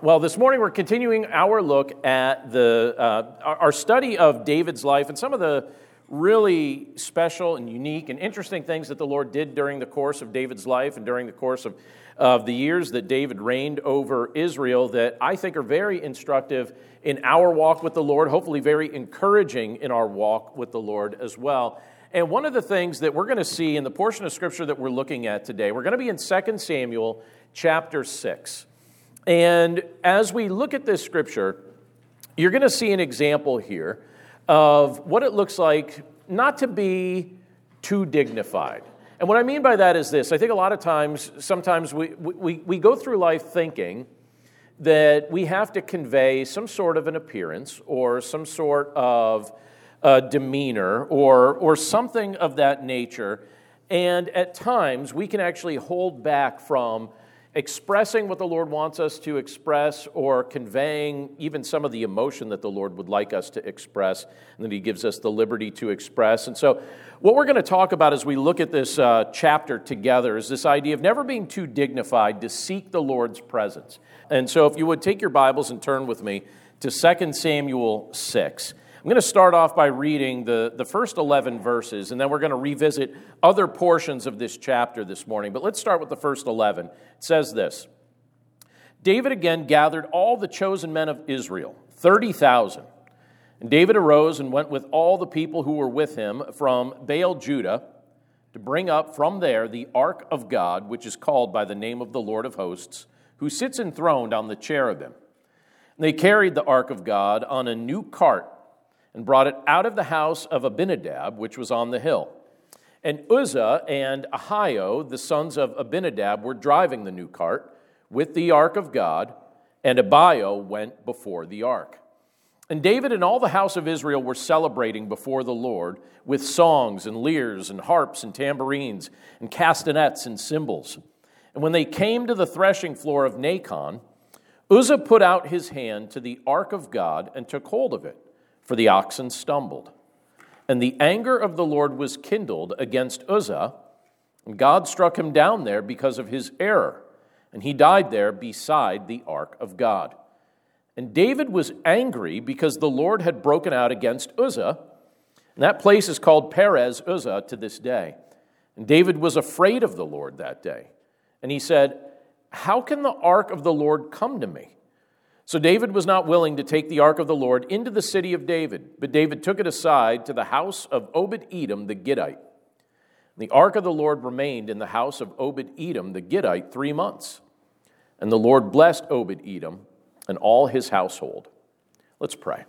Well, this morning we're continuing our look at the, uh, our study of David's life and some of the really special and unique and interesting things that the Lord did during the course of David's life and during the course of, of the years that David reigned over Israel that I think are very instructive in our walk with the Lord, hopefully, very encouraging in our walk with the Lord as well. And one of the things that we're going to see in the portion of Scripture that we're looking at today, we're going to be in 2 Samuel chapter 6. And as we look at this scripture, you're going to see an example here of what it looks like not to be too dignified. And what I mean by that is this I think a lot of times, sometimes we, we, we go through life thinking that we have to convey some sort of an appearance or some sort of demeanor or, or something of that nature. And at times, we can actually hold back from expressing what the Lord wants us to express or conveying even some of the emotion that the Lord would like us to express and that He gives us the liberty to express. And so, what we're going to talk about as we look at this uh, chapter together is this idea of never being too dignified to seek the Lord's presence. And so, if you would take your Bibles and turn with me to 2 Samuel 6. I'm going to start off by reading the, the first 11 verses, and then we're going to revisit other portions of this chapter this morning. But let's start with the first 11. It says this David again gathered all the chosen men of Israel, 30,000. And David arose and went with all the people who were with him from Baal Judah to bring up from there the ark of God, which is called by the name of the Lord of hosts, who sits enthroned on the cherubim. And they carried the ark of God on a new cart and brought it out of the house of Abinadab, which was on the hill. And Uzzah and Ahio, the sons of Abinadab, were driving the new cart with the ark of God, and Ahio went before the ark. And David and all the house of Israel were celebrating before the Lord with songs and lyres and harps and tambourines and castanets and cymbals. And when they came to the threshing floor of Nacon, Uzzah put out his hand to the ark of God and took hold of it for the oxen stumbled. And the anger of the Lord was kindled against Uzzah, and God struck him down there because of his error, and he died there beside the ark of God. And David was angry because the Lord had broken out against Uzzah, and that place is called Perez Uzzah to this day. And David was afraid of the Lord that day. And he said, How can the ark of the Lord come to me? So David was not willing to take the ark of the Lord into the city of David, but David took it aside to the house of Obed Edom the Gittite. The ark of the Lord remained in the house of Obed Edom the Gittite three months. And the Lord blessed Obed Edom and all his household. Let's pray.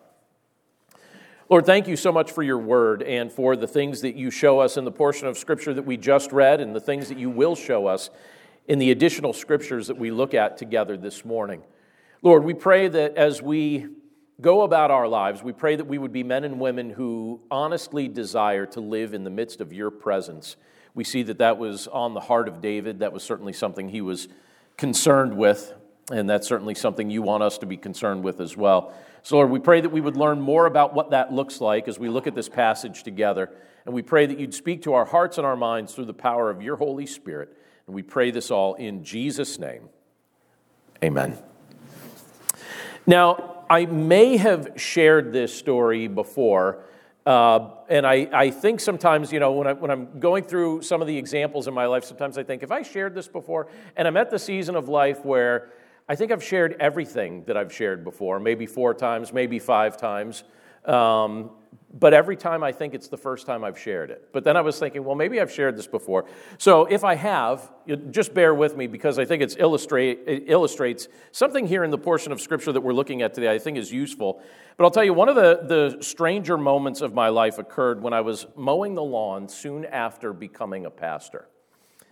Lord, thank you so much for your word and for the things that you show us in the portion of Scripture that we just read and the things that you will show us in the additional Scriptures that we look at together this morning. Lord, we pray that as we go about our lives, we pray that we would be men and women who honestly desire to live in the midst of your presence. We see that that was on the heart of David. That was certainly something he was concerned with, and that's certainly something you want us to be concerned with as well. So, Lord, we pray that we would learn more about what that looks like as we look at this passage together. And we pray that you'd speak to our hearts and our minds through the power of your Holy Spirit. And we pray this all in Jesus' name. Amen. Now, I may have shared this story before, uh, and I, I think sometimes, you know, when, I, when I'm going through some of the examples in my life, sometimes I think, if I shared this before? And I'm at the season of life where I think I've shared everything that I've shared before, maybe four times, maybe five times. Um, but every time I think it's the first time I've shared it. But then I was thinking, well, maybe I've shared this before. So if I have, just bear with me because I think illustrate, it illustrates something here in the portion of Scripture that we're looking at today I think is useful. But I'll tell you, one of the, the stranger moments of my life occurred when I was mowing the lawn soon after becoming a pastor.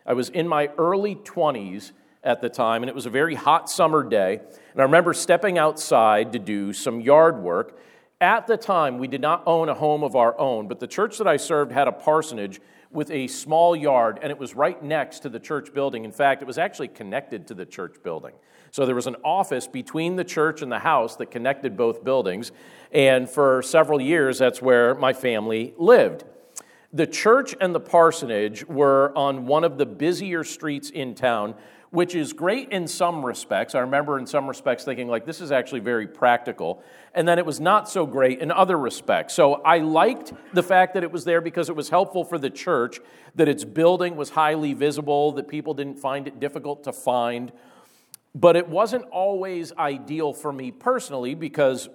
I was in my early 20s at the time, and it was a very hot summer day. And I remember stepping outside to do some yard work at the time, we did not own a home of our own, but the church that I served had a parsonage with a small yard, and it was right next to the church building. In fact, it was actually connected to the church building. So there was an office between the church and the house that connected both buildings, and for several years, that's where my family lived. The church and the parsonage were on one of the busier streets in town which is great in some respects. I remember in some respects thinking, like, this is actually very practical. And then it was not so great in other respects. So I liked the fact that it was there because it was helpful for the church, that its building was highly visible, that people didn't find it difficult to find. But it wasn't always ideal for me personally because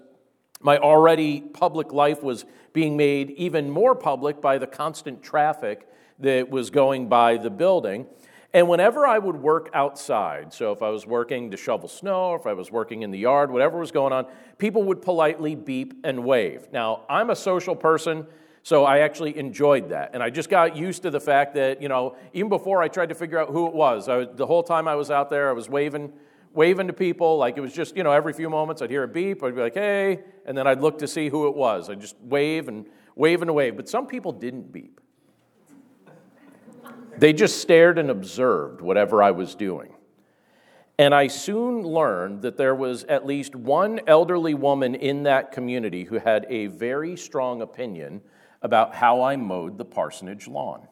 my already public life was being made even more public by the constant traffic that was going by the building. And whenever I would work outside, so if I was working to shovel snow, or if I was working in the yard, whatever was going on, people would politely beep and wave. Now, I'm a social person, so I actually enjoyed that. And I just got used to the fact that, you know, even before I tried to figure out who it was, I, the whole time I was out there, I was waving, waving to people. Like it was just, you know, every few moments I'd hear a beep, I'd be like, hey, and then I'd look to see who it was. I'd just wave and wave and wave. But some people didn't beep. They just stared and observed whatever I was doing. And I soon learned that there was at least one elderly woman in that community who had a very strong opinion about how I mowed the parsonage lawn.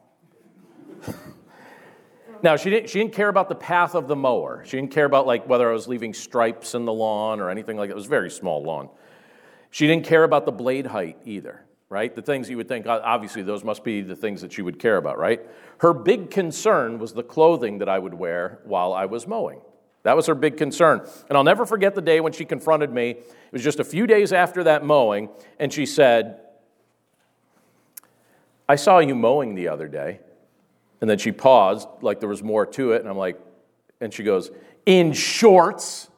now, she didn't, she didn't care about the path of the mower. She didn't care about like whether I was leaving stripes in the lawn or anything like that. It was a very small lawn. She didn't care about the blade height either right? The things you would think, obviously, those must be the things that she would care about, right? Her big concern was the clothing that I would wear while I was mowing. That was her big concern. And I'll never forget the day when she confronted me. It was just a few days after that mowing, and she said, I saw you mowing the other day. And then she paused, like there was more to it, and I'm like, and she goes, In shorts.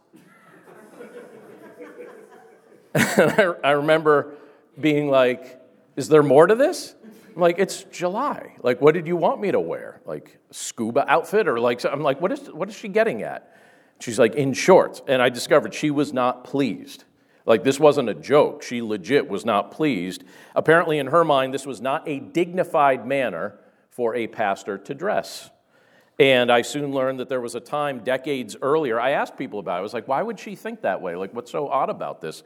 and I, I remember being like, is there more to this? I'm like, it's July. Like, what did you want me to wear? Like, scuba outfit? Or like, I'm like, what is, what is she getting at? She's like, in shorts. And I discovered she was not pleased. Like, this wasn't a joke. She legit was not pleased. Apparently, in her mind, this was not a dignified manner for a pastor to dress. And I soon learned that there was a time decades earlier, I asked people about it. I was like, why would she think that way? Like, what's so odd about this?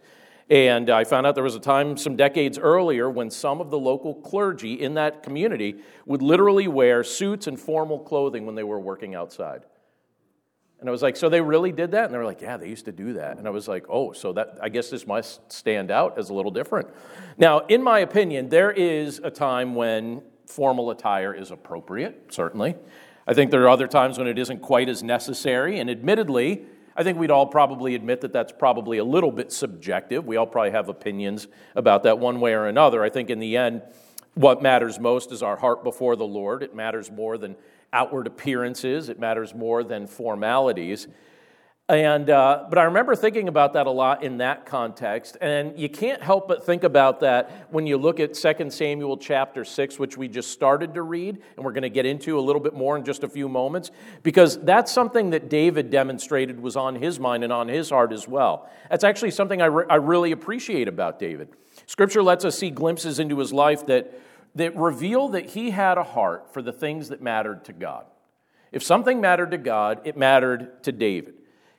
And I found out there was a time some decades earlier when some of the local clergy in that community would literally wear suits and formal clothing when they were working outside. And I was like, so they really did that? And they were like, yeah, they used to do that. And I was like, oh, so that I guess this must stand out as a little different. Now, in my opinion, there is a time when formal attire is appropriate, certainly. I think there are other times when it isn't quite as necessary. And admittedly, I think we'd all probably admit that that's probably a little bit subjective. We all probably have opinions about that one way or another. I think in the end, what matters most is our heart before the Lord. It matters more than outward appearances, it matters more than formalities. And, uh, but I remember thinking about that a lot in that context. And you can't help but think about that when you look at 2 Samuel chapter 6, which we just started to read, and we're going to get into a little bit more in just a few moments, because that's something that David demonstrated was on his mind and on his heart as well. That's actually something I, re- I really appreciate about David. Scripture lets us see glimpses into his life that, that reveal that he had a heart for the things that mattered to God. If something mattered to God, it mattered to David.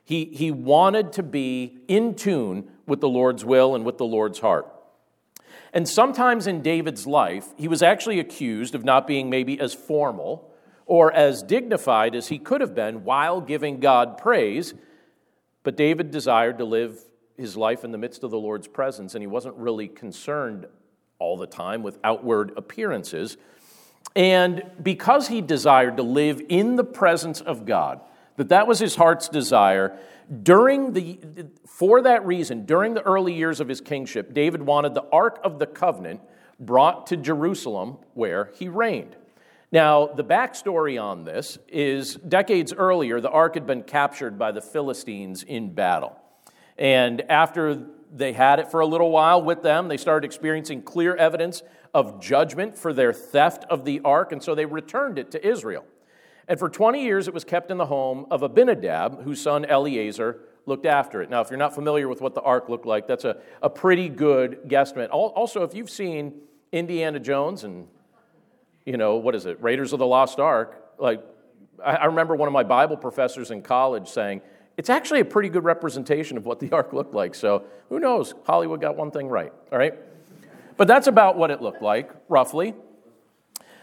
He, he wanted to be in tune with the Lord's will and with the Lord's heart. And sometimes in David's life, he was actually accused of not being maybe as formal or as dignified as he could have been while giving God praise. But David desired to live his life in the midst of the Lord's presence, and he wasn't really concerned all the time with outward appearances. And because he desired to live in the presence of God, that that was his heart's desire. During the, for that reason, during the early years of his kingship, David wanted the Ark of the Covenant brought to Jerusalem where he reigned. Now, the backstory on this is decades earlier, the ark had been captured by the Philistines in battle. And after they had it for a little while with them, they started experiencing clear evidence of judgment for their theft of the ark, and so they returned it to Israel. And for 20 years, it was kept in the home of Abinadab, whose son Eleazar looked after it. Now, if you're not familiar with what the ark looked like, that's a, a pretty good guesstimate. Also, if you've seen Indiana Jones and, you know, what is it, Raiders of the Lost Ark, like, I, I remember one of my Bible professors in college saying, it's actually a pretty good representation of what the ark looked like. So who knows? Hollywood got one thing right, all right? But that's about what it looked like, roughly.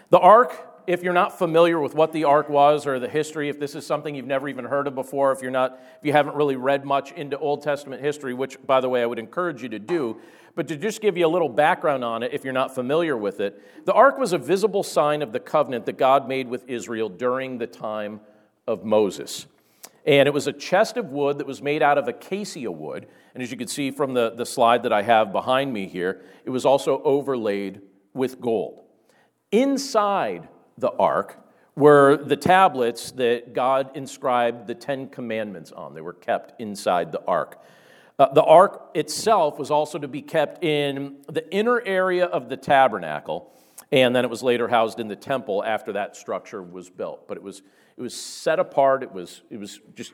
The ark if you're not familiar with what the ark was or the history, if this is something you've never even heard of before, if you're not, if you haven't really read much into Old Testament history, which, by the way, I would encourage you to do, but to just give you a little background on it, if you're not familiar with it, the ark was a visible sign of the covenant that God made with Israel during the time of Moses. And it was a chest of wood that was made out of acacia wood. And as you can see from the, the slide that I have behind me here, it was also overlaid with gold. Inside the ark were the tablets that God inscribed the Ten Commandments on. They were kept inside the ark. Uh, the ark itself was also to be kept in the inner area of the tabernacle, and then it was later housed in the temple after that structure was built. But it was, it was set apart, it was, it was just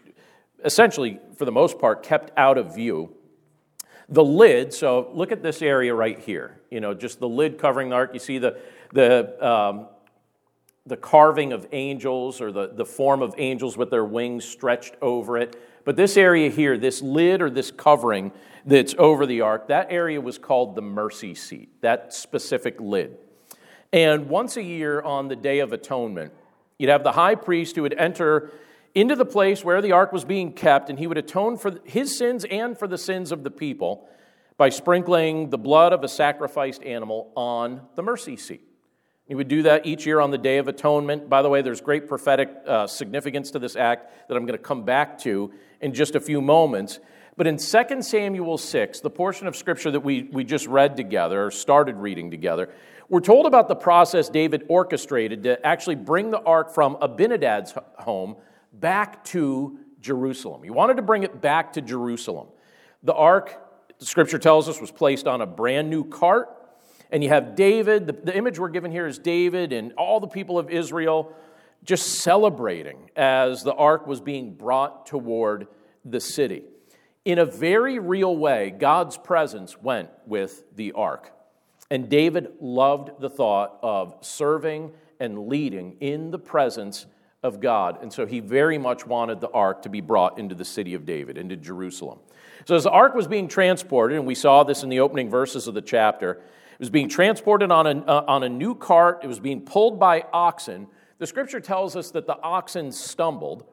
essentially, for the most part, kept out of view. The lid, so look at this area right here, you know, just the lid covering the ark. You see the, the, um, the carving of angels or the, the form of angels with their wings stretched over it. But this area here, this lid or this covering that's over the ark, that area was called the mercy seat, that specific lid. And once a year on the Day of Atonement, you'd have the high priest who would enter into the place where the ark was being kept, and he would atone for his sins and for the sins of the people by sprinkling the blood of a sacrificed animal on the mercy seat. He would do that each year on the Day of Atonement. By the way, there's great prophetic uh, significance to this act that I'm going to come back to in just a few moments. But in 2 Samuel 6, the portion of scripture that we, we just read together, or started reading together, we're told about the process David orchestrated to actually bring the ark from Abinadab's home back to Jerusalem. He wanted to bring it back to Jerusalem. The ark, the scripture tells us, was placed on a brand new cart and you have David, the, the image we're given here is David and all the people of Israel just celebrating as the ark was being brought toward the city. In a very real way, God's presence went with the ark. And David loved the thought of serving and leading in the presence of God. And so he very much wanted the ark to be brought into the city of David, into Jerusalem. So as the ark was being transported, and we saw this in the opening verses of the chapter, was being transported on a, uh, on a new cart, it was being pulled by oxen. The scripture tells us that the oxen stumbled,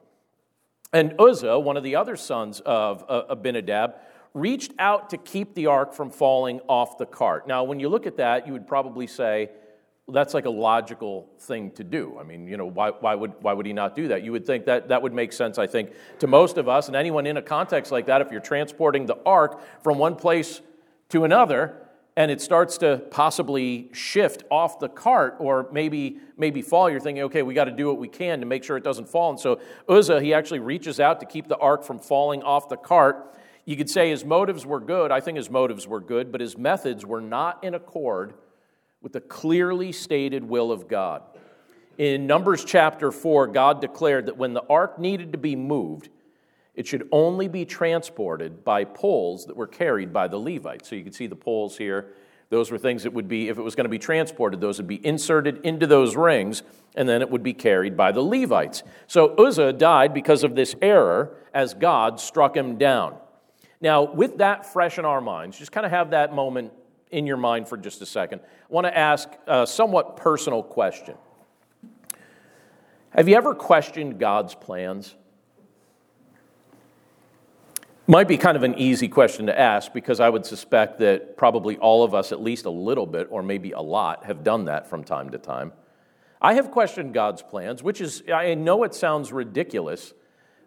and Uzzah, one of the other sons of uh, Abinadab, reached out to keep the ark from falling off the cart. Now, when you look at that, you would probably say, that's like a logical thing to do. I mean, you know, why, why, would, why would he not do that? You would think that that would make sense, I think, to most of us and anyone in a context like that. If you're transporting the ark from one place to another, and it starts to possibly shift off the cart or maybe maybe fall. You're thinking okay we got to do what we can to make sure it doesn't fall. And so uzzah he actually reaches out to keep the ark from falling off the cart. You could say his motives were good. I think his motives were good but his methods were not in accord with the clearly stated will of god. In numbers chapter 4 god declared that when the ark needed to be moved it should only be transported by poles that were carried by the Levites. So you can see the poles here. Those were things that would be, if it was going to be transported, those would be inserted into those rings, and then it would be carried by the Levites. So Uzzah died because of this error as God struck him down. Now, with that fresh in our minds, just kind of have that moment in your mind for just a second. I want to ask a somewhat personal question. Have you ever questioned God's plans? Might be kind of an easy question to ask because I would suspect that probably all of us, at least a little bit or maybe a lot, have done that from time to time. I have questioned God's plans, which is, I know it sounds ridiculous,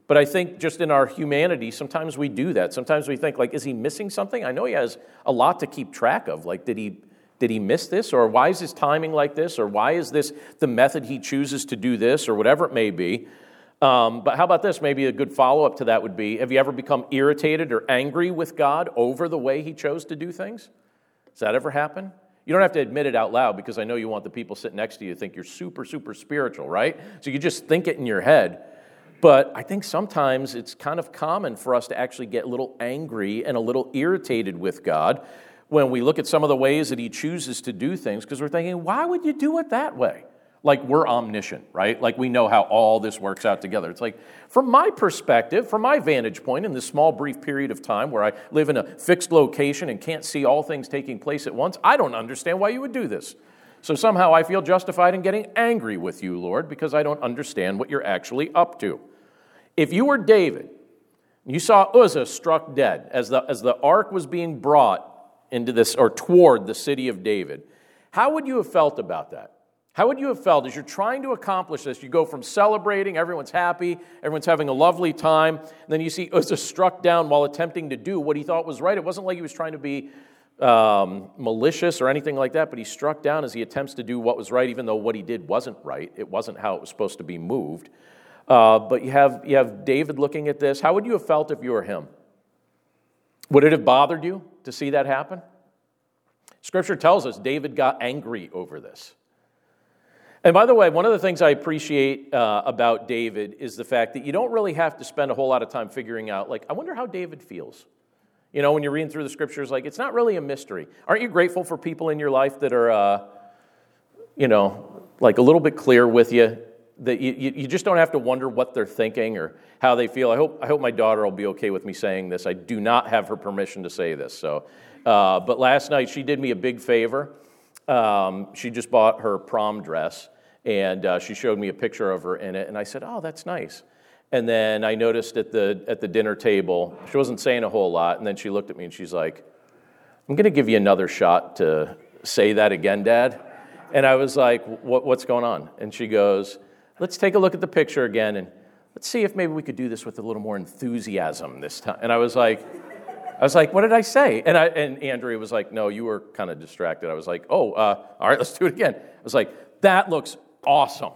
but I think just in our humanity, sometimes we do that. Sometimes we think, like, is he missing something? I know he has a lot to keep track of. Like, did he, did he miss this? Or why is his timing like this? Or why is this the method he chooses to do this? Or whatever it may be. Um, but how about this? Maybe a good follow up to that would be Have you ever become irritated or angry with God over the way He chose to do things? Does that ever happen? You don't have to admit it out loud because I know you want the people sitting next to you to think you're super, super spiritual, right? So you just think it in your head. But I think sometimes it's kind of common for us to actually get a little angry and a little irritated with God when we look at some of the ways that He chooses to do things because we're thinking, why would you do it that way? Like we're omniscient, right? Like we know how all this works out together. It's like, from my perspective, from my vantage point in this small, brief period of time where I live in a fixed location and can't see all things taking place at once, I don't understand why you would do this. So somehow I feel justified in getting angry with you, Lord, because I don't understand what you're actually up to. If you were David, you saw Uzzah struck dead as the, as the ark was being brought into this or toward the city of David, how would you have felt about that? How would you have felt as you're trying to accomplish this? You go from celebrating, everyone's happy, everyone's having a lovely time, and then you see Uzzah struck down while attempting to do what he thought was right. It wasn't like he was trying to be um, malicious or anything like that, but he struck down as he attempts to do what was right, even though what he did wasn't right. It wasn't how it was supposed to be moved. Uh, but you have, you have David looking at this. How would you have felt if you were him? Would it have bothered you to see that happen? Scripture tells us David got angry over this. And by the way, one of the things I appreciate uh, about David is the fact that you don't really have to spend a whole lot of time figuring out, like, I wonder how David feels. You know, when you're reading through the scriptures, like, it's not really a mystery. Aren't you grateful for people in your life that are, uh, you know, like a little bit clear with you? That you, you just don't have to wonder what they're thinking or how they feel. I hope, I hope my daughter will be okay with me saying this. I do not have her permission to say this. So, uh, but last night she did me a big favor. Um, she just bought her prom dress and uh, she showed me a picture of her in it, and I said, "Oh, that's nice." And then I noticed at the at the dinner table, she wasn't saying a whole lot, and then she looked at me and she's like, "I'm going to give you another shot to say that again, Dad." And I was like, what, "What's going on?" And she goes, "Let's take a look at the picture again, and let's see if maybe we could do this with a little more enthusiasm this time." And I was like. I was like, what did I say? And, I, and Andrea was like, no, you were kind of distracted. I was like, oh, uh, all right, let's do it again. I was like, that looks awesome.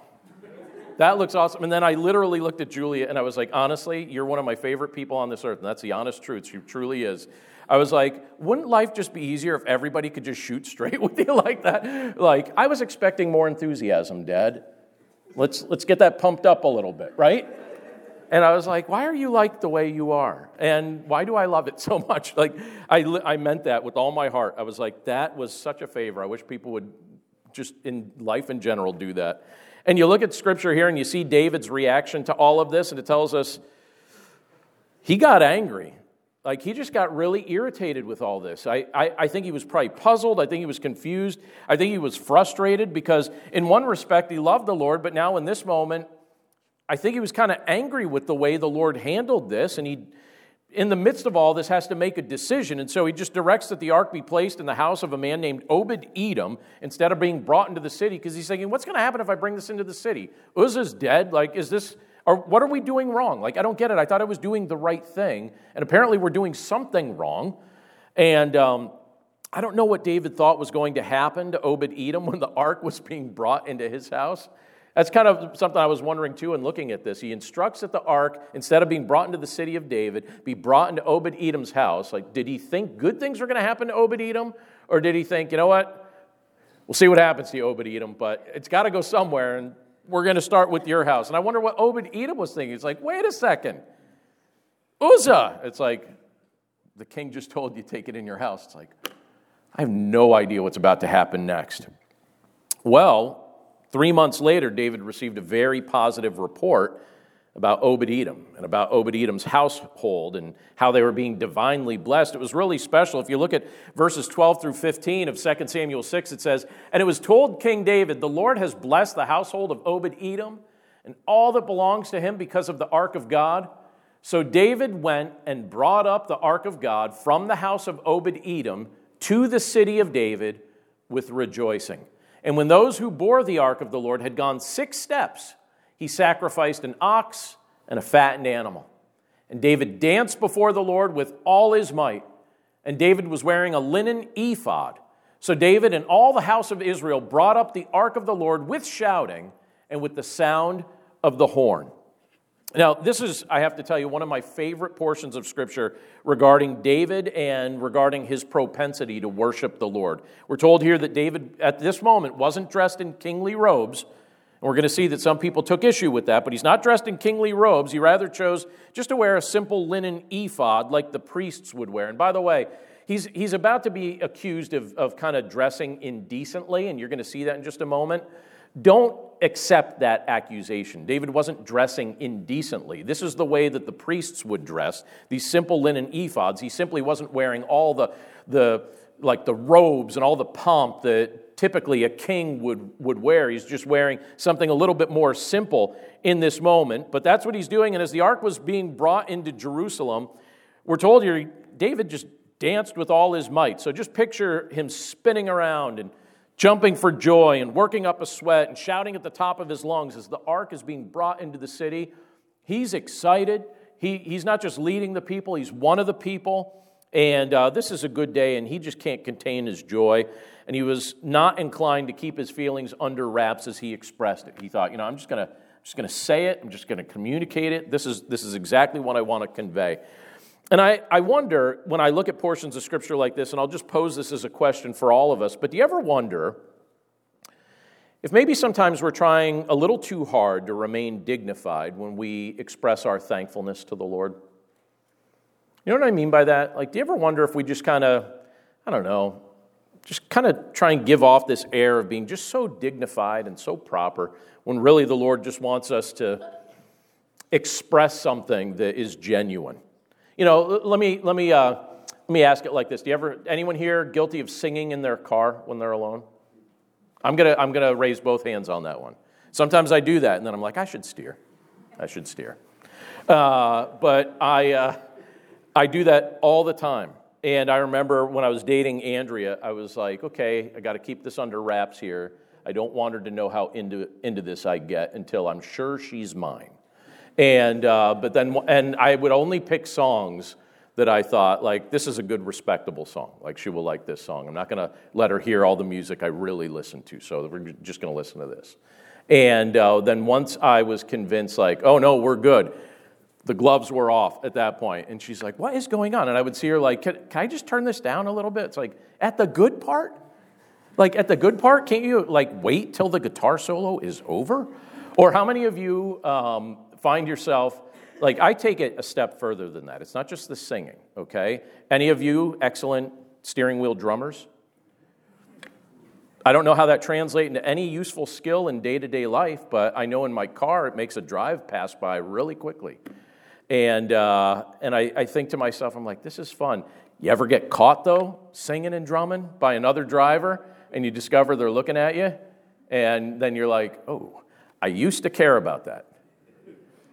That looks awesome. And then I literally looked at Julia and I was like, honestly, you're one of my favorite people on this earth. And that's the honest truth. She truly is. I was like, wouldn't life just be easier if everybody could just shoot straight with you like that? Like, I was expecting more enthusiasm, Dad. Let's, let's get that pumped up a little bit, right? And I was like, why are you like the way you are? And why do I love it so much? Like, I, I meant that with all my heart. I was like, that was such a favor. I wish people would just in life in general do that. And you look at scripture here and you see David's reaction to all of this, and it tells us he got angry. Like he just got really irritated with all this. I, I, I, think he was probably puzzled. I think he was confused. I think he was frustrated because, in one respect, he loved the Lord, but now in this moment, I think he was kind of angry with the way the Lord handled this, and he in the midst of all this, has to make a decision. And so he just directs that the ark be placed in the house of a man named Obed Edom instead of being brought into the city because he's thinking, what's going to happen if I bring this into the city? Uzzah's dead. Like, is this, or what are we doing wrong? Like, I don't get it. I thought I was doing the right thing. And apparently we're doing something wrong. And um, I don't know what David thought was going to happen to Obed Edom when the ark was being brought into his house. That's kind of something I was wondering too in looking at this. He instructs that the ark, instead of being brought into the city of David, be brought into Obed Edom's house. Like, did he think good things were going to happen to Obed Edom? Or did he think, you know what? We'll see what happens to Obed Edom, but it's got to go somewhere, and we're going to start with your house. And I wonder what Obed Edom was thinking. He's like, wait a second. Uzzah! It's like, the king just told you take it in your house. It's like, I have no idea what's about to happen next. Well, Three months later, David received a very positive report about Obed Edom and about Obed Edom's household and how they were being divinely blessed. It was really special. If you look at verses 12 through 15 of 2 Samuel 6, it says, And it was told King David, The Lord has blessed the household of Obed Edom and all that belongs to him because of the ark of God. So David went and brought up the ark of God from the house of Obed Edom to the city of David with rejoicing. And when those who bore the ark of the Lord had gone six steps, he sacrificed an ox and a fattened animal. And David danced before the Lord with all his might. And David was wearing a linen ephod. So David and all the house of Israel brought up the ark of the Lord with shouting and with the sound of the horn. Now, this is, I have to tell you, one of my favorite portions of Scripture regarding David and regarding his propensity to worship the Lord. We're told here that David, at this moment, wasn't dressed in kingly robes. And we're going to see that some people took issue with that, but he's not dressed in kingly robes. He rather chose just to wear a simple linen ephod like the priests would wear. And by the way, he's, he's about to be accused of, of kind of dressing indecently, and you're going to see that in just a moment. Don't accept that accusation. David wasn't dressing indecently. This is the way that the priests would dress, these simple linen ephods. He simply wasn't wearing all the, the like the robes and all the pomp that typically a king would, would wear. He's just wearing something a little bit more simple in this moment, but that's what he's doing. And as the ark was being brought into Jerusalem, we're told here David just danced with all his might. So just picture him spinning around and jumping for joy and working up a sweat and shouting at the top of his lungs as the ark is being brought into the city. He's excited. He, he's not just leading the people, he's one of the people. And uh, this is a good day, and he just can't contain his joy. And he was not inclined to keep his feelings under wraps as he expressed it. He thought, you know, I'm just going to just going to say it. I'm just going to communicate it. This is, this is exactly what I want to convey. And I, I wonder when I look at portions of scripture like this, and I'll just pose this as a question for all of us, but do you ever wonder if maybe sometimes we're trying a little too hard to remain dignified when we express our thankfulness to the Lord? You know what I mean by that? Like, do you ever wonder if we just kind of, I don't know, just kind of try and give off this air of being just so dignified and so proper when really the Lord just wants us to express something that is genuine? You know, let me, let me, uh, let me ask it like this. Do you ever, anyone here guilty of singing in their car when they're alone? I'm going to I'm gonna raise both hands on that one. Sometimes I do that, and then I'm like, I should steer. I should steer. Uh, but I, uh, I do that all the time. And I remember when I was dating Andrea, I was like, okay, I got to keep this under wraps here. I don't want her to know how into, into this I get until I'm sure she's mine. And, uh, but then, and I would only pick songs that I thought, like, this is a good, respectable song. Like, she will like this song. I'm not going to let her hear all the music I really listen to, so we're just going to listen to this. And uh, then once I was convinced, like, oh no, we're good, the gloves were off at that point. And she's like, what is going on? And I would see her, like, can, can I just turn this down a little bit? It's like, at the good part? Like, at the good part, can't you, like, wait till the guitar solo is over? Or how many of you um, find yourself, like, I take it a step further than that. It's not just the singing, okay? Any of you excellent steering wheel drummers? I don't know how that translates into any useful skill in day to day life, but I know in my car it makes a drive pass by really quickly. And, uh, and I, I think to myself, I'm like, this is fun. You ever get caught, though, singing and drumming by another driver, and you discover they're looking at you? And then you're like, oh, I used to care about that.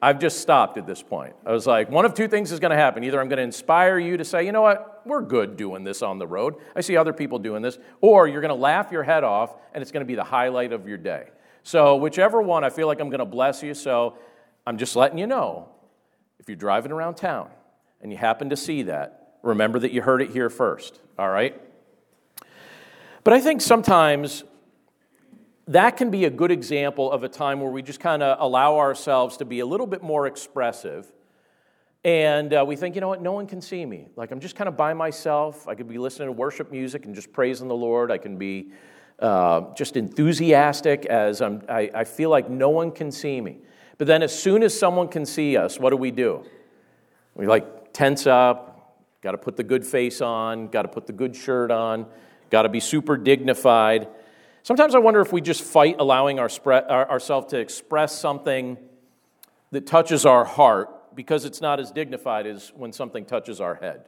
I've just stopped at this point. I was like, one of two things is going to happen. Either I'm going to inspire you to say, you know what, we're good doing this on the road. I see other people doing this. Or you're going to laugh your head off and it's going to be the highlight of your day. So, whichever one, I feel like I'm going to bless you. So, I'm just letting you know if you're driving around town and you happen to see that, remember that you heard it here first, all right? But I think sometimes that can be a good example of a time where we just kind of allow ourselves to be a little bit more expressive. And uh, we think, you know what, no one can see me. Like, I'm just kind of by myself. I could be listening to worship music and just praising the Lord. I can be uh, just enthusiastic as I'm, I, I feel like no one can see me. But then, as soon as someone can see us, what do we do? We like tense up, got to put the good face on, got to put the good shirt on, got to be super dignified. Sometimes I wonder if we just fight allowing our, our, ourselves to express something that touches our heart because it's not as dignified as when something touches our head.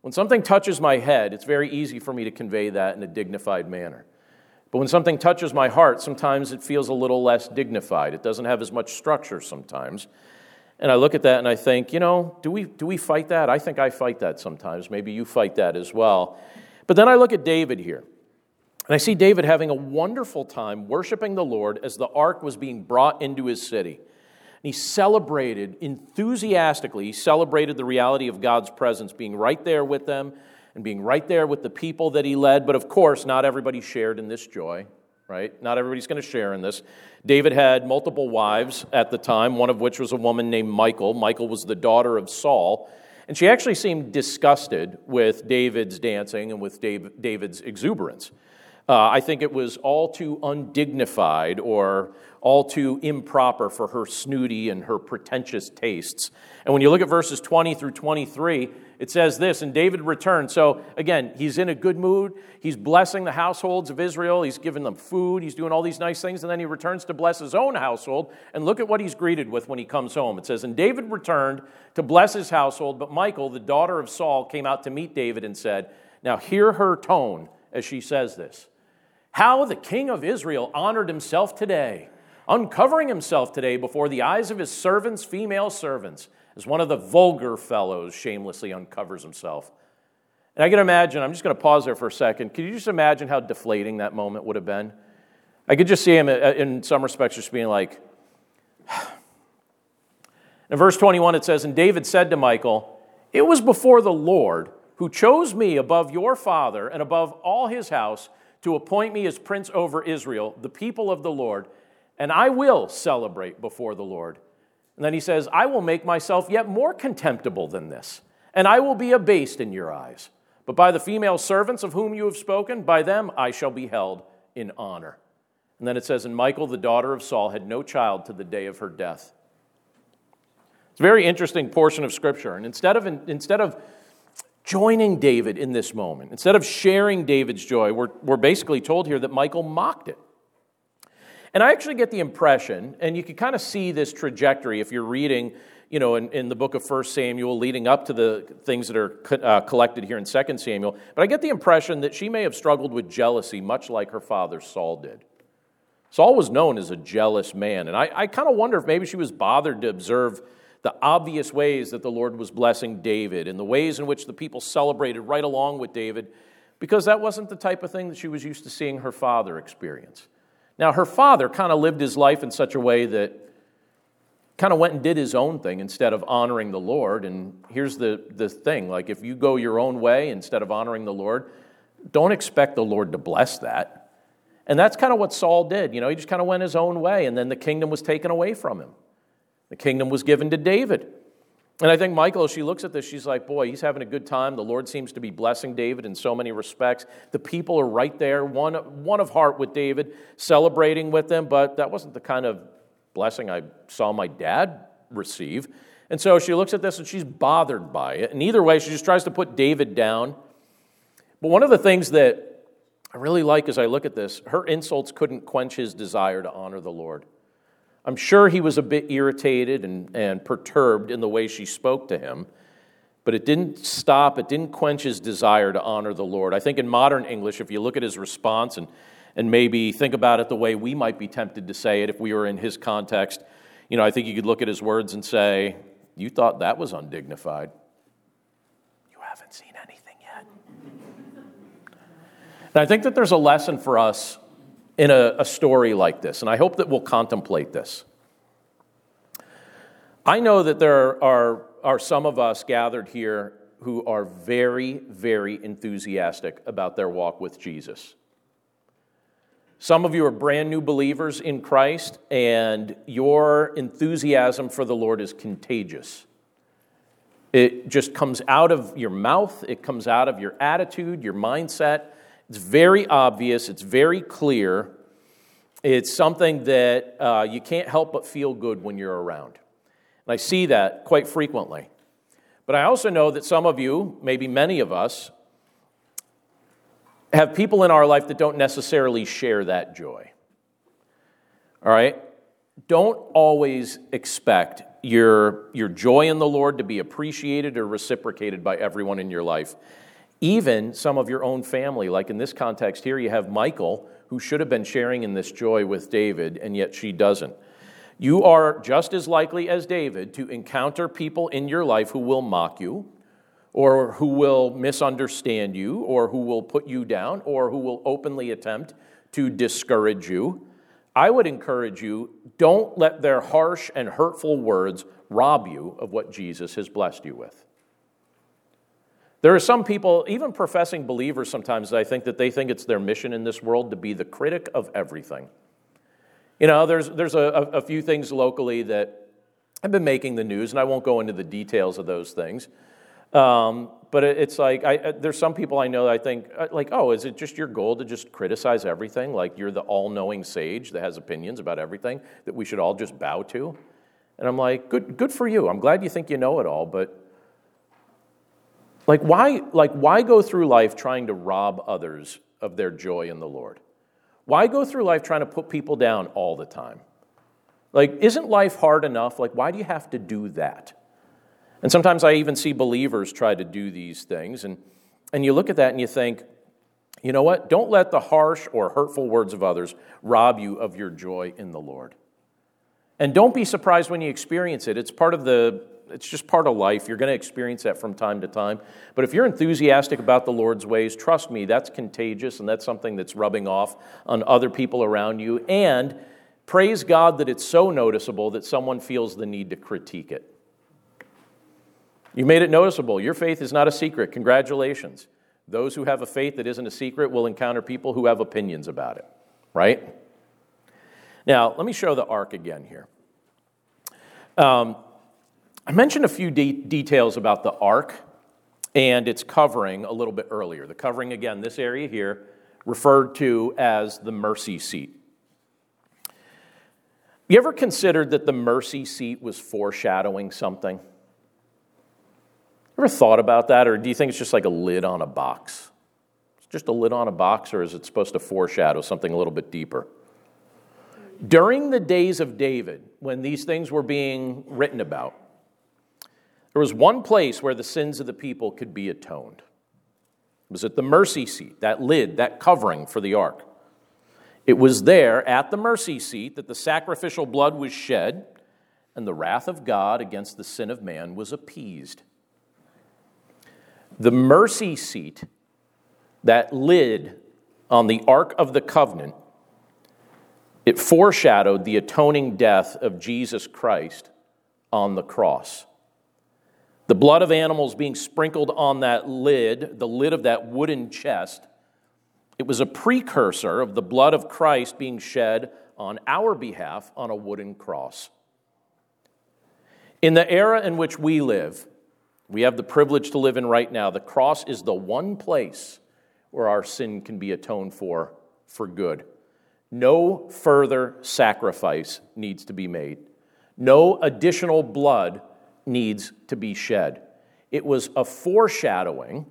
When something touches my head, it's very easy for me to convey that in a dignified manner. But when something touches my heart, sometimes it feels a little less dignified. It doesn't have as much structure sometimes. And I look at that and I think, you know, do we, do we fight that? I think I fight that sometimes. Maybe you fight that as well. But then I look at David here. And I see David having a wonderful time worshiping the Lord as the ark was being brought into his city. And he celebrated enthusiastically, he celebrated the reality of God's presence being right there with them and being right there with the people that he led. But of course, not everybody shared in this joy, right? Not everybody's going to share in this. David had multiple wives at the time, one of which was a woman named Michal. Michal was the daughter of Saul. And she actually seemed disgusted with David's dancing and with David's exuberance. Uh, I think it was all too undignified or all too improper for her snooty and her pretentious tastes. And when you look at verses 20 through 23, it says this, and David returned. So again, he's in a good mood. He's blessing the households of Israel. He's giving them food. He's doing all these nice things. And then he returns to bless his own household. And look at what he's greeted with when he comes home. It says, And David returned to bless his household, but Michal, the daughter of Saul, came out to meet David and said, Now hear her tone as she says this. How the king of Israel honored himself today, uncovering himself today before the eyes of his servants, female servants, as one of the vulgar fellows shamelessly uncovers himself. And I can imagine, I'm just going to pause there for a second. Can you just imagine how deflating that moment would have been? I could just see him uh, in some respects just being like, in verse 21, it says, And David said to Michal, It was before the Lord who chose me above your father and above all his house to appoint me as prince over Israel, the people of the Lord, and I will celebrate before the Lord. And then he says, I will make myself yet more contemptible than this, and I will be abased in your eyes. But by the female servants of whom you have spoken, by them I shall be held in honor. And then it says, And Michal, the daughter of Saul, had no child to the day of her death. It's a very interesting portion of Scripture. And instead of, instead of joining David in this moment, instead of sharing David's joy, we're, we're basically told here that Michal mocked it. And I actually get the impression, and you can kind of see this trajectory if you're reading, you know, in, in the book of 1 Samuel, leading up to the things that are co- uh, collected here in 2 Samuel, but I get the impression that she may have struggled with jealousy, much like her father Saul did. Saul was known as a jealous man, and I, I kind of wonder if maybe she was bothered to observe the obvious ways that the Lord was blessing David and the ways in which the people celebrated right along with David, because that wasn't the type of thing that she was used to seeing her father experience. Now, her father kind of lived his life in such a way that kind of went and did his own thing instead of honoring the Lord. And here's the, the thing like, if you go your own way instead of honoring the Lord, don't expect the Lord to bless that. And that's kind of what Saul did. You know, he just kind of went his own way, and then the kingdom was taken away from him. The kingdom was given to David. And I think Michal, as she looks at this, she's like, boy, he's having a good time. The Lord seems to be blessing David in so many respects. The people are right there, one, one of heart with David, celebrating with them, but that wasn't the kind of blessing I saw my dad receive. And so she looks at this and she's bothered by it. And either way, she just tries to put David down. But one of the things that I really like as I look at this, her insults couldn't quench his desire to honor the Lord. I'm sure he was a bit irritated and, and perturbed in the way she spoke to him, but it didn't stop, it didn't quench his desire to honor the Lord. I think in modern English, if you look at his response and, and maybe think about it the way we might be tempted to say it if we were in his context, you know, I think you could look at his words and say, You thought that was undignified. You haven't seen anything yet. and I think that there's a lesson for us in a, a story like this, and I hope that we'll contemplate this. I know that there are, are some of us gathered here who are very, very enthusiastic about their walk with Jesus. Some of you are brand new believers in Christ, and your enthusiasm for the Lord is contagious. It just comes out of your mouth, it comes out of your attitude, your mindset. It's very obvious, it's very clear. It's something that uh, you can't help but feel good when you're around. And I see that quite frequently. But I also know that some of you, maybe many of us, have people in our life that don't necessarily share that joy. All right? Don't always expect your, your joy in the Lord to be appreciated or reciprocated by everyone in your life even some of your own family. Like in this context here, you have Michal, who should have been sharing in this joy with David, and yet she doesn't. You are just as likely as David to encounter people in your life who will mock you, or who will misunderstand you, or who will put you down, or who will openly attempt to discourage you. I would encourage you don't let their harsh and hurtful words rob you of what Jesus has blessed you with. There are some people, even professing believers sometimes, I think that they think it's their mission in this world to be the critic of everything. You know, there's, there's a, a few things locally that have been making the news, and I won't go into the details of those things. Um, but it's like, I, there's some people I know that I think, uh, like, oh, is it just your goal to just criticize everything? Like you're the all knowing sage that has opinions about everything that we should all just bow to? And I'm like, good, good for you. I'm glad you think you know it all, but like why, like, why go through life trying to rob others of their joy in the Lord? Why go through life trying to put people down all the time? Like, isn't life hard enough? Like, why do you have to do that? And sometimes I even see believers try to do these things, and, and you look at that and you think, You know what? Don't let the harsh or hurtful words of others rob you of your joy in the Lord. And don't be surprised when you experience it. It's part of the it's just part of life. You're going to experience that from time to time. But if you're enthusiastic about the Lord's ways, trust me, that's contagious and that's something that's rubbing off on other people around you. And praise God that it's so noticeable that someone feels the need to critique it. You made it noticeable. Your faith is not a secret. Congratulations. Those who have a faith that isn't a secret will encounter people who have opinions about it, right? Now, let me show the ark again here. Um, I mentioned a few de- details about the ark and its covering a little bit earlier. The covering, again, this area here, referred to as the mercy seat. You ever considered that the mercy seat was foreshadowing something? Ever thought about that, or do you think it's just like a lid on a box? It's just a lid on a box, or is it supposed to foreshadow something a little bit deeper? During the days of David, when these things were being written about, there was one place where the sins of the people could be atoned. It was at the mercy seat, that lid, that covering for the ark. It was there at the mercy seat that the sacrificial blood was shed and the wrath of God against the sin of man was appeased. The mercy seat, that lid on the Ark of the Covenant, it foreshadowed the atoning death of Jesus Christ on the cross. The blood of animals being sprinkled on that lid, the lid of that wooden chest, it was a precursor of the blood of Christ being shed on our behalf on a wooden cross. In the era in which we live, we have the privilege to live in right now. The cross is the one place where our sin can be atoned for for good. No further sacrifice needs to be made. No additional blood needs to be shed. It was a foreshadowing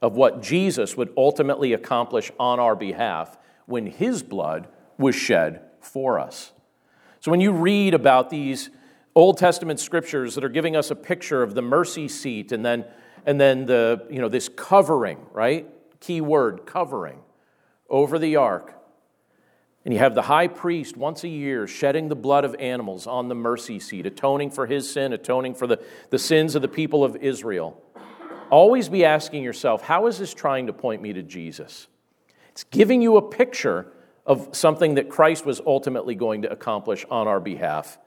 of what Jesus would ultimately accomplish on our behalf when his blood was shed for us. So when you read about these Old Testament scriptures that are giving us a picture of the mercy seat and then, and then the, you know, this covering, right? Key word, covering, over the ark. And you have the high priest once a year shedding the blood of animals on the mercy seat, atoning for his sin, atoning for the, the sins of the people of Israel. Always be asking yourself, how is this trying to point me to Jesus? It's giving you a picture of something that Christ was ultimately going to accomplish on our behalf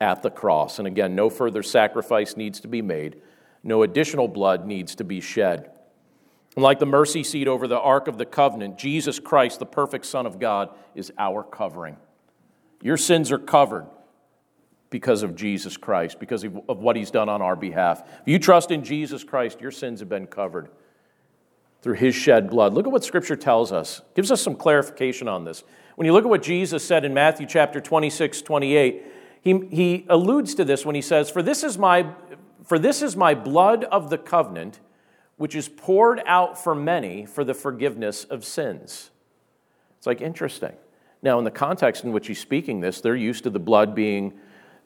at the cross. And again, no further sacrifice needs to be made, no additional blood needs to be shed. And like the mercy seat over the Ark of the Covenant, Jesus Christ, the perfect Son of God, is our covering. Your sins are covered because of Jesus Christ, because of what he's done on our behalf. If you trust in Jesus Christ, your sins have been covered through his shed blood. Look at what scripture tells us. Gives us some clarification on this. When you look at what Jesus said in Matthew chapter 26, 28, he, he alludes to this when he says, For this is my for this is my blood of the covenant, which is poured out for many for the forgiveness of sins. It's like interesting. Now, in the context in which he's speaking this, they're used to the blood being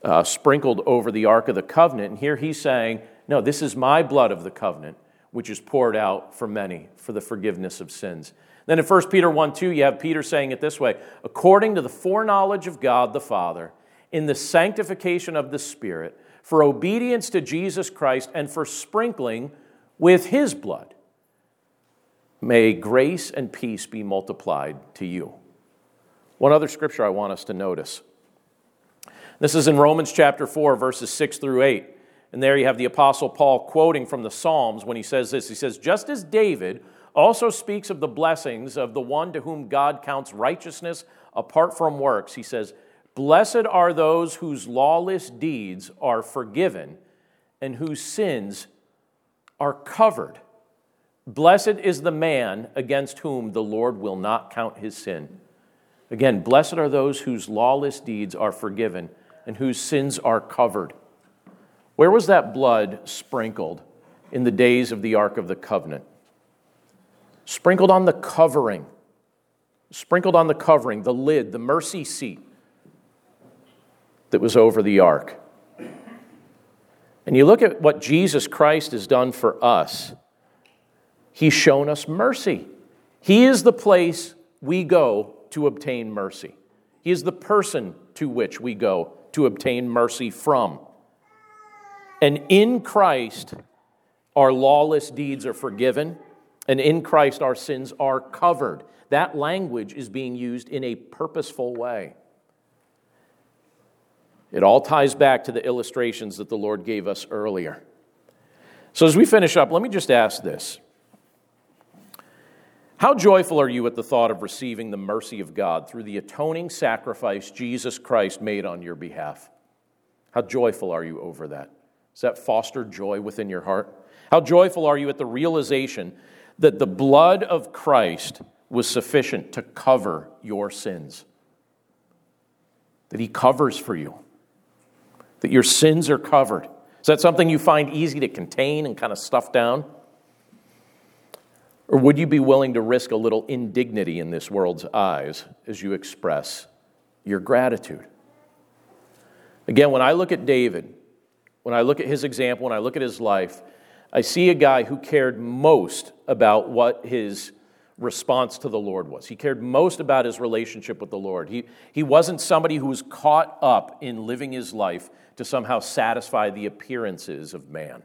uh, sprinkled over the Ark of the Covenant. And here he's saying, No, this is my blood of the covenant, which is poured out for many for the forgiveness of sins. Then in 1 Peter 1 2, you have Peter saying it this way according to the foreknowledge of God the Father in the sanctification of the Spirit, for obedience to Jesus Christ, and for sprinkling with His blood. May grace and peace be multiplied to you. One other scripture I want us to notice. This is in Romans chapter 4, verses 6 through 8. And there you have the Apostle Paul quoting from the Psalms when he says this. He says, Just as David also speaks of the blessings of the one to whom God counts righteousness apart from works, he says, Blessed are those whose lawless deeds are forgiven and whose sins are covered. Blessed is the man against whom the Lord will not count his sin. Again, blessed are those whose lawless deeds are forgiven and whose sins are covered. Where was that blood sprinkled in the days of the Ark of the Covenant? Sprinkled on the covering, sprinkled on the covering, the lid, the mercy seat that was over the ark. And you look at what Jesus Christ has done for us, He's shown us mercy. He is the place we go to obtain mercy. He is the person to which we go to obtain mercy from. And in Christ, our lawless deeds are forgiven, and in Christ, our sins are covered. That language is being used in a purposeful way. It all ties back to the illustrations that the Lord gave us earlier. So, as we finish up, let me just ask this How joyful are you at the thought of receiving the mercy of God through the atoning sacrifice Jesus Christ made on your behalf? How joyful are you over that? Does that foster joy within your heart? How joyful are you at the realization that the blood of Christ was sufficient to cover your sins? That he covers for you, that your sins are covered. Is that something you find easy to contain and kind of stuff down? Or would you be willing to risk a little indignity in this world's eyes as you express your gratitude? Again, when I look at David, when I look at his example, when I look at his life, I see a guy who cared most about what his response to the Lord was. He cared most about his relationship with the Lord. He, he wasn't somebody who was caught up in living his life to somehow satisfy the appearances of man.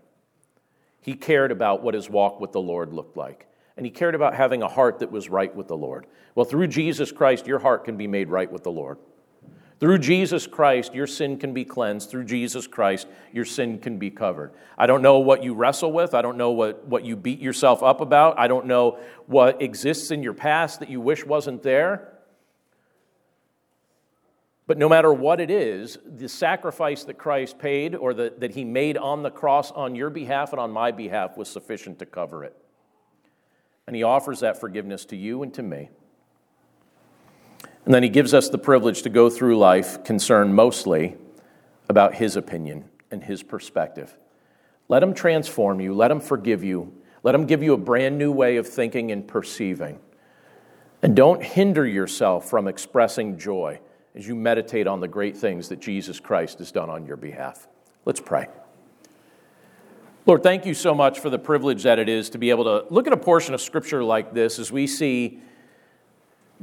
He cared about what his walk with the Lord looked like. And he cared about having a heart that was right with the Lord. Well, through Jesus Christ, your heart can be made right with the Lord. Through Jesus Christ, your sin can be cleansed. Through Jesus Christ, your sin can be covered. I don't know what you wrestle with. I don't know what, what you beat yourself up about. I don't know what exists in your past that you wish wasn't there. But no matter what it is, the sacrifice that Christ paid or the, that he made on the cross on your behalf and on my behalf was sufficient to cover it. And he offers that forgiveness to you and to me. And then he gives us the privilege to go through life concerned mostly about his opinion and his perspective. Let him transform you, let him forgive you, let him give you a brand new way of thinking and perceiving. And don't hinder yourself from expressing joy as you meditate on the great things that Jesus Christ has done on your behalf. Let's pray. Lord, thank you so much for the privilege that it is to be able to look at a portion of Scripture like this as we see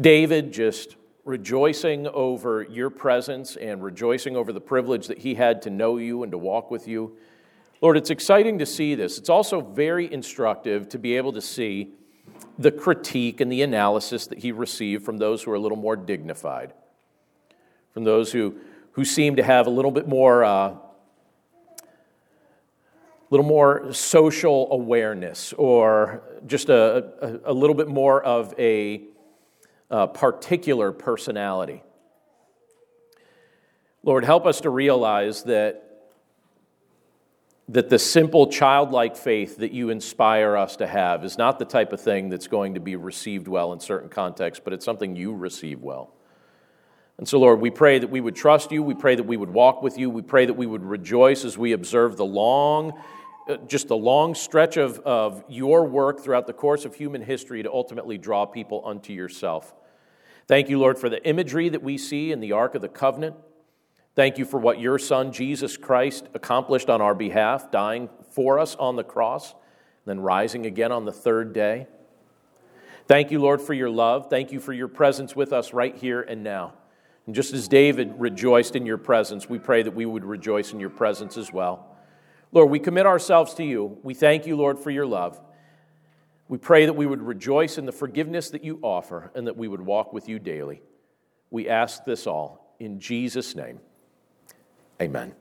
David just rejoicing over your presence and rejoicing over the privilege that he had to know you and to walk with you. Lord, it's exciting to see this. It's also very instructive to be able to see the critique and the analysis that he received from those who are a little more dignified, from those who, who seem to have a little bit more. Uh, little more social awareness or just a, a, a little bit more of a uh, particular personality. Lord, help us to realize that, that the simple childlike faith that you inspire us to have is not the type of thing that's going to be received well in certain contexts, but it's something you receive well. And so, Lord, we pray that we would trust you. We pray that we would walk with you. We pray that we would rejoice as we observe the long, uh, just the long stretch of, of your work throughout the course of human history to ultimately draw people unto yourself. Thank you, Lord, for the imagery that we see in the Ark of the Covenant. Thank you for what your Son, Jesus Christ, accomplished on our behalf, dying for us on the cross, then rising again on the third day. Thank you, Lord, for your love. Thank you for your presence with us right here and now. And just as David rejoiced in your presence, we pray that we would rejoice in your presence as well. Lord, we commit ourselves to you. We thank you, Lord, for your love. We pray that we would rejoice in the forgiveness that you offer and that we would walk with you daily. We ask this all in Jesus' name. Amen.